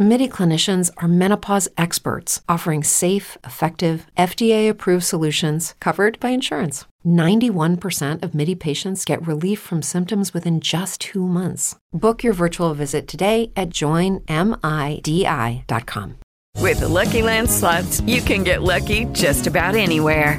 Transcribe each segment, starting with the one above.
MIDI clinicians are menopause experts offering safe, effective, FDA approved solutions covered by insurance. 91% of MIDI patients get relief from symptoms within just two months. Book your virtual visit today at joinmidi.com. With the Lucky Land slots, you can get lucky just about anywhere.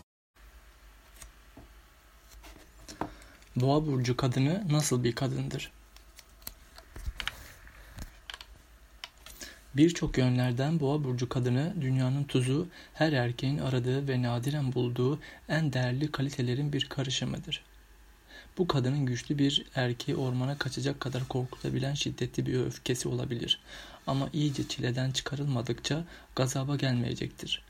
Boğa burcu kadını nasıl bir kadındır? Birçok yönlerden boğa burcu kadını dünyanın tuzu, her erkeğin aradığı ve nadiren bulduğu en değerli kalitelerin bir karışımıdır. Bu kadının güçlü bir erkeği ormana kaçacak kadar korkutabilen şiddetli bir öfkesi olabilir. Ama iyice çileden çıkarılmadıkça gazaba gelmeyecektir.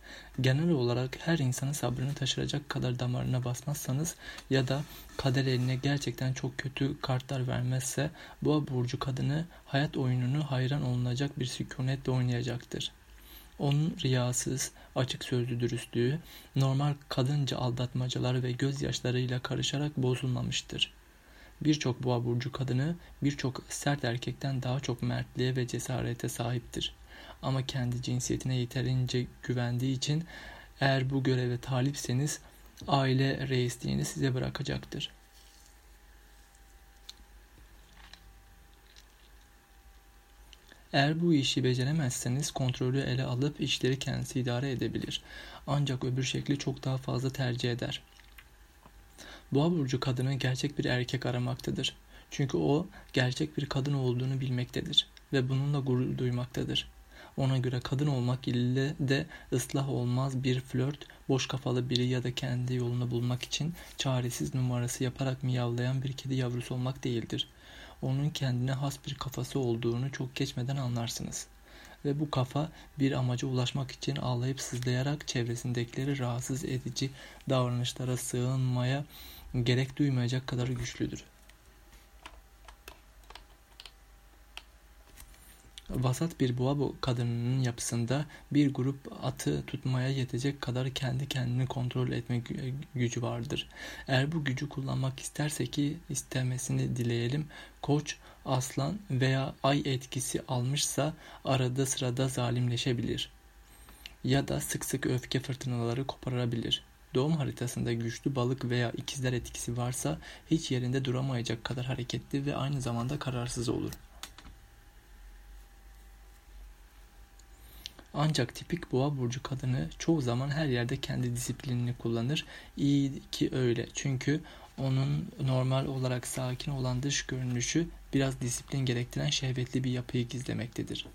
Genel olarak her insanın sabrını taşıracak kadar damarına basmazsanız ya da kader eline gerçekten çok kötü kartlar vermezse bu burcu kadını hayat oyununu hayran olunacak bir sükunetle oynayacaktır. Onun riyasız, açık sözlü dürüstlüğü, normal kadınca aldatmacaları ve gözyaşlarıyla karışarak bozulmamıştır. Birçok boğa burcu kadını birçok sert erkekten daha çok mertliğe ve cesarete sahiptir. Ama kendi cinsiyetine yeterince güvendiği için eğer bu göreve talipseniz aile reisliğini size bırakacaktır. Eğer bu işi beceremezseniz kontrolü ele alıp işleri kendisi idare edebilir. Ancak öbür şekli çok daha fazla tercih eder. Boğa burcu kadını gerçek bir erkek aramaktadır. Çünkü o gerçek bir kadın olduğunu bilmektedir ve bununla gurur duymaktadır. Ona göre kadın olmak ile de ıslah olmaz bir flört, boş kafalı biri ya da kendi yolunu bulmak için çaresiz numarası yaparak miyavlayan bir kedi yavrusu olmak değildir onun kendine has bir kafası olduğunu çok geçmeden anlarsınız. Ve bu kafa bir amaca ulaşmak için ağlayıp sızlayarak çevresindekileri rahatsız edici davranışlara sığınmaya gerek duymayacak kadar güçlüdür. Vasat bir boğa kadınının yapısında bir grup atı tutmaya yetecek kadar kendi kendini kontrol etme gücü vardır. Eğer bu gücü kullanmak isterse ki istemesini dileyelim, koç, aslan veya ay etkisi almışsa arada sırada zalimleşebilir. Ya da sık sık öfke fırtınaları koparabilir. Doğum haritasında güçlü balık veya ikizler etkisi varsa hiç yerinde duramayacak kadar hareketli ve aynı zamanda kararsız olur. Ancak tipik boğa burcu kadını çoğu zaman her yerde kendi disiplinini kullanır. İyi ki öyle. Çünkü onun normal olarak sakin olan dış görünüşü biraz disiplin gerektiren şehvetli bir yapıyı gizlemektedir.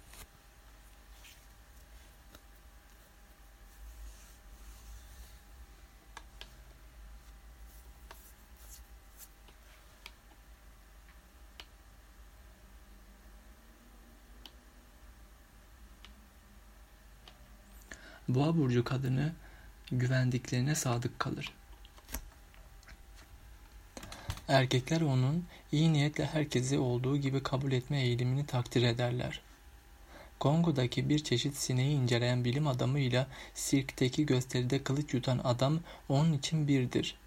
Boğa burcu kadını güvendiklerine sadık kalır. Erkekler onun iyi niyetle herkesi olduğu gibi kabul etme eğilimini takdir ederler. Kongo'daki bir çeşit sineği inceleyen bilim adamıyla sirkteki gösteride kılıç yutan adam onun için birdir.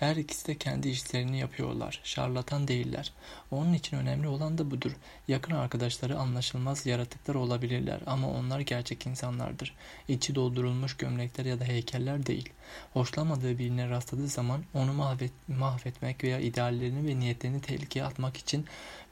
Her ikisi de kendi işlerini yapıyorlar. Şarlatan değiller. Onun için önemli olan da budur. Yakın arkadaşları anlaşılmaz yaratıklar olabilirler ama onlar gerçek insanlardır. İçi doldurulmuş gömlekler ya da heykeller değil. Hoşlanmadığı birine rastladığı zaman onu mahvet, mahvetmek veya ideallerini ve niyetlerini tehlikeye atmak için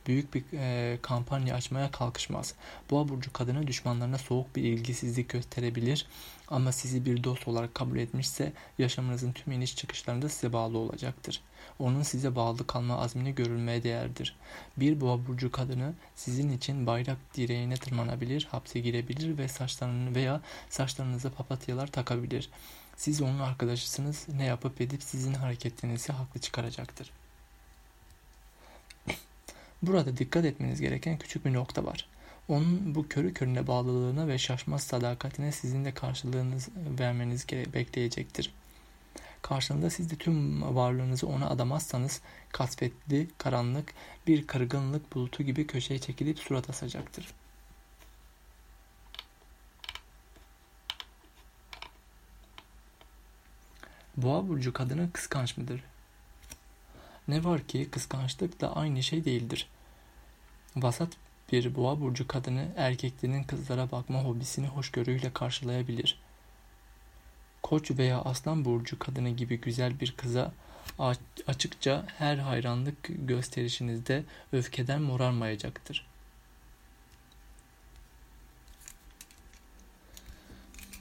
büyük bir e, kampanya açmaya kalkışmaz. Boğa burcu kadını düşmanlarına soğuk bir ilgisizlik gösterebilir Ama sizi bir dost olarak kabul etmişse yaşamınızın tüm iniş çıkışlarında size bağlı olacaktır. Onun size bağlı kalma azmini görülmeye değerdir. Bir boğa burcu kadını sizin için bayrak direğine tırmanabilir, hapse girebilir ve saçlarını veya saçlarınıza papatyalar takabilir. Siz onun arkadaşısınız, ne yapıp edip sizin hareketlerinizi haklı çıkaracaktır. Burada dikkat etmeniz gereken küçük bir nokta var. Onun bu körü körüne bağlılığına ve şaşmaz sadakatine sizin de karşılığınız vermeniz bekleyecektir. Karşılığında siz de tüm varlığınızı ona adamazsanız kasvetli, karanlık, bir kırgınlık bulutu gibi köşeye çekilip surat asacaktır. Boğa burcu kadını kıskanç mıdır? Ne var ki kıskançlık da aynı şey değildir. Vasat bir boğa burcu kadını erkeklerin kızlara bakma hobisini hoşgörüyle karşılayabilir. Koç veya aslan burcu kadını gibi güzel bir kıza açıkça her hayranlık gösterişinizde öfkeden morarmayacaktır.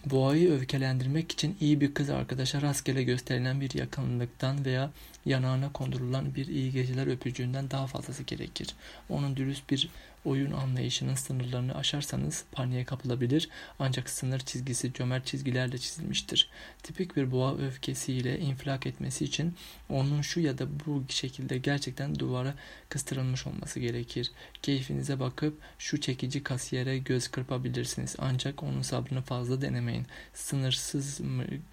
Boğayı öfkelendirmek için iyi bir kız arkadaşa rastgele gösterilen bir yakınlıktan veya yanağına kondurulan bir iyi geceler öpücüğünden daha fazlası gerekir. Onun dürüst bir oyun anlayışının sınırlarını aşarsanız paniğe kapılabilir ancak sınır çizgisi cömert çizgilerle çizilmiştir. Tipik bir boğa öfkesiyle infilak etmesi için onun şu ya da bu şekilde gerçekten duvara kıstırılmış olması gerekir. Keyfinize bakıp şu çekici kasiyere göz kırpabilirsiniz ancak onun sabrını fazla denemeyin. Sınırsız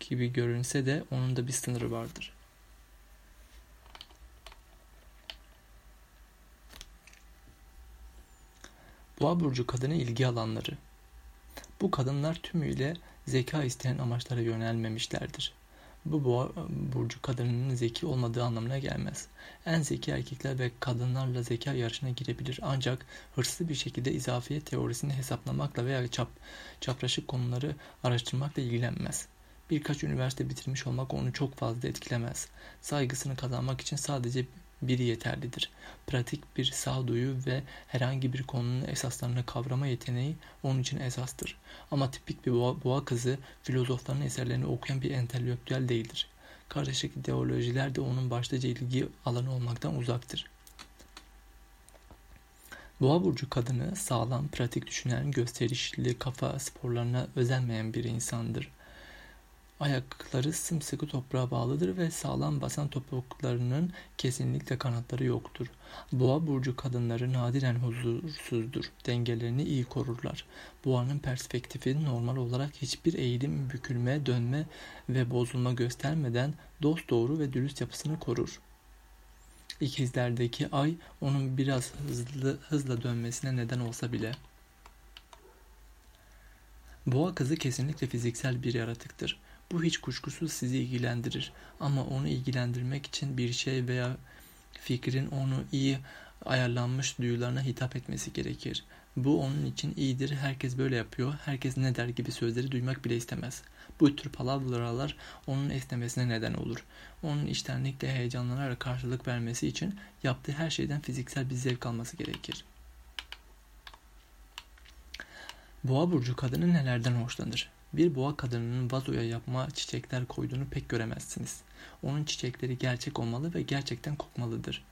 gibi görünse de onun da bir sınırı vardır. Boğa burcu kadını ilgi alanları. Bu kadınlar tümüyle zeka isteyen amaçlara yönelmemişlerdir. Bu boğa burcu kadınının zeki olmadığı anlamına gelmez. En zeki erkekler ve kadınlarla zeka yarışına girebilir ancak hırslı bir şekilde izafiyet teorisini hesaplamakla veya çap, çapraşık konuları araştırmakla ilgilenmez. Birkaç üniversite bitirmiş olmak onu çok fazla etkilemez. Saygısını kazanmak için sadece biri yeterlidir. Pratik bir sağduyu ve herhangi bir konunun esaslarını kavrama yeteneği onun için esastır. Ama tipik bir boğa, boğa kızı filozofların eserlerini okuyan bir entelektüel değildir. Kardeşlik ideolojiler de onun başlıca ilgi alanı olmaktan uzaktır. Boğa burcu kadını sağlam, pratik düşünen, gösterişli kafa sporlarına özenmeyen bir insandır. Ayakları sımsıkı toprağa bağlıdır ve sağlam basan topuklarının kesinlikle kanatları yoktur. Boğa burcu kadınları nadiren huzursuzdur. Dengelerini iyi korurlar. Boğanın perspektifi normal olarak hiçbir eğilim, bükülme, dönme ve bozulma göstermeden dost doğru ve dürüst yapısını korur. İkizlerdeki ay onun biraz hızlı hızla dönmesine neden olsa bile Boğa kızı kesinlikle fiziksel bir yaratıktır. Bu hiç kuşkusuz sizi ilgilendirir. Ama onu ilgilendirmek için bir şey veya fikrin onu iyi ayarlanmış duyularına hitap etmesi gerekir. Bu onun için iyidir, herkes böyle yapıyor, herkes ne der gibi sözleri duymak bile istemez. Bu tür palavralar onun esnemesine neden olur. Onun iştenlikle heyecanlanarak karşılık vermesi için yaptığı her şeyden fiziksel bir zevk alması gerekir. Boğa burcu kadını nelerden hoşlanır? Bir boğa kadınının vazoya yapma çiçekler koyduğunu pek göremezsiniz. Onun çiçekleri gerçek olmalı ve gerçekten kokmalıdır.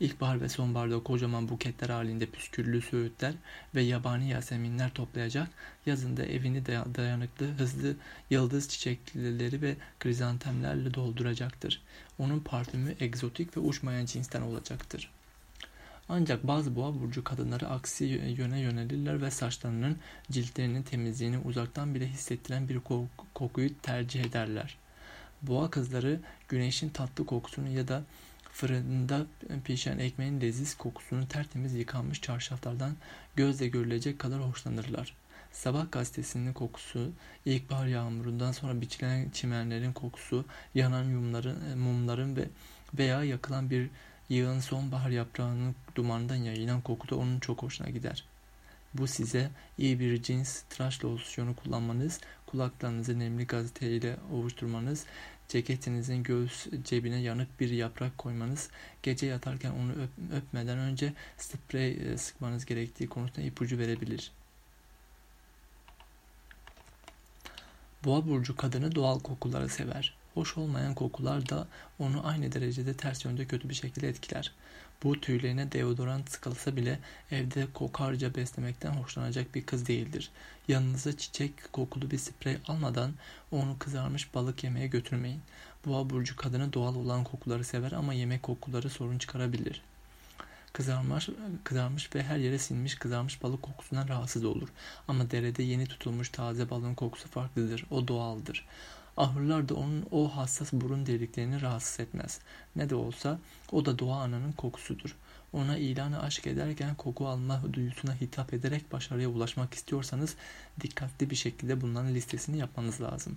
İlkbahar ve sonbaharda kocaman buketler halinde püsküllü söğütler ve yabani yaseminler toplayacak, yazında evini dayanıklı, hızlı yıldız çiçekleri ve krizantemlerle dolduracaktır. Onun parfümü egzotik ve uçmayan cinsten olacaktır. Ancak bazı boğa burcu kadınları aksi yöne yönelirler ve saçlarının ciltlerinin temizliğini uzaktan bile hissettiren bir kokuyu tercih ederler. Boğa kızları güneşin tatlı kokusunu ya da fırında pişen ekmeğin leziz kokusunu tertemiz yıkanmış çarşaflardan gözle görülecek kadar hoşlanırlar. Sabah gazetesinin kokusu, ilkbahar yağmurundan sonra biçilen çimenlerin kokusu, yanan yumların, mumların ve veya yakılan bir Yığın sonbahar yaprağının dumandan yayılan koku da onun çok hoşuna gider. Bu size iyi bir cins tıraş losyonu kullanmanız, kulaklarınızı nemli gazeteyle ovuşturmanız, ceketinizin göğüs cebine yanık bir yaprak koymanız, gece yatarken onu öp, öpmeden önce sprey e, sıkmanız gerektiği konusunda ipucu verebilir. Boğa burcu kadını doğal kokuları sever. Hoş olmayan kokular da onu aynı derecede ters yönde kötü bir şekilde etkiler. Bu tüylerine deodorant sıkılsa bile evde kokarca beslemekten hoşlanacak bir kız değildir. Yanınıza çiçek kokulu bir sprey almadan onu kızarmış balık yemeye götürmeyin. Boğa burcu kadını doğal olan kokuları sever ama yemek kokuları sorun çıkarabilir. Kızarmış, kızarmış ve her yere sinmiş kızarmış balık kokusundan rahatsız olur. Ama derede yeni tutulmuş taze balığın kokusu farklıdır. O doğaldır. Ahırlar da onun o hassas burun deliklerini rahatsız etmez. Ne de olsa o da doğa ananın kokusudur. Ona ilanı aşk ederken koku alma duyusuna hitap ederek başarıya ulaşmak istiyorsanız dikkatli bir şekilde bunların listesini yapmanız lazım.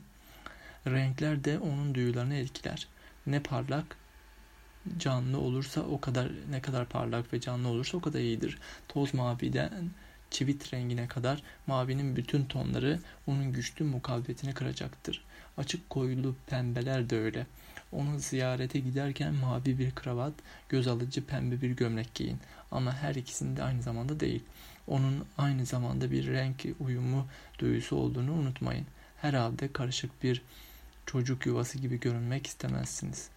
Renkler de onun duyularını etkiler. Ne parlak, canlı olursa o kadar ne kadar parlak ve canlı olursa o kadar iyidir. Toz maviden çivit rengine kadar mavinin bütün tonları onun güçlü mukavvetini kıracaktır. Açık koyulu pembeler de öyle. Onu ziyarete giderken mavi bir kravat, göz alıcı pembe bir gömlek giyin. Ama her ikisinde aynı zamanda değil. Onun aynı zamanda bir renk uyumu duyusu olduğunu unutmayın. Herhalde karışık bir çocuk yuvası gibi görünmek istemezsiniz.''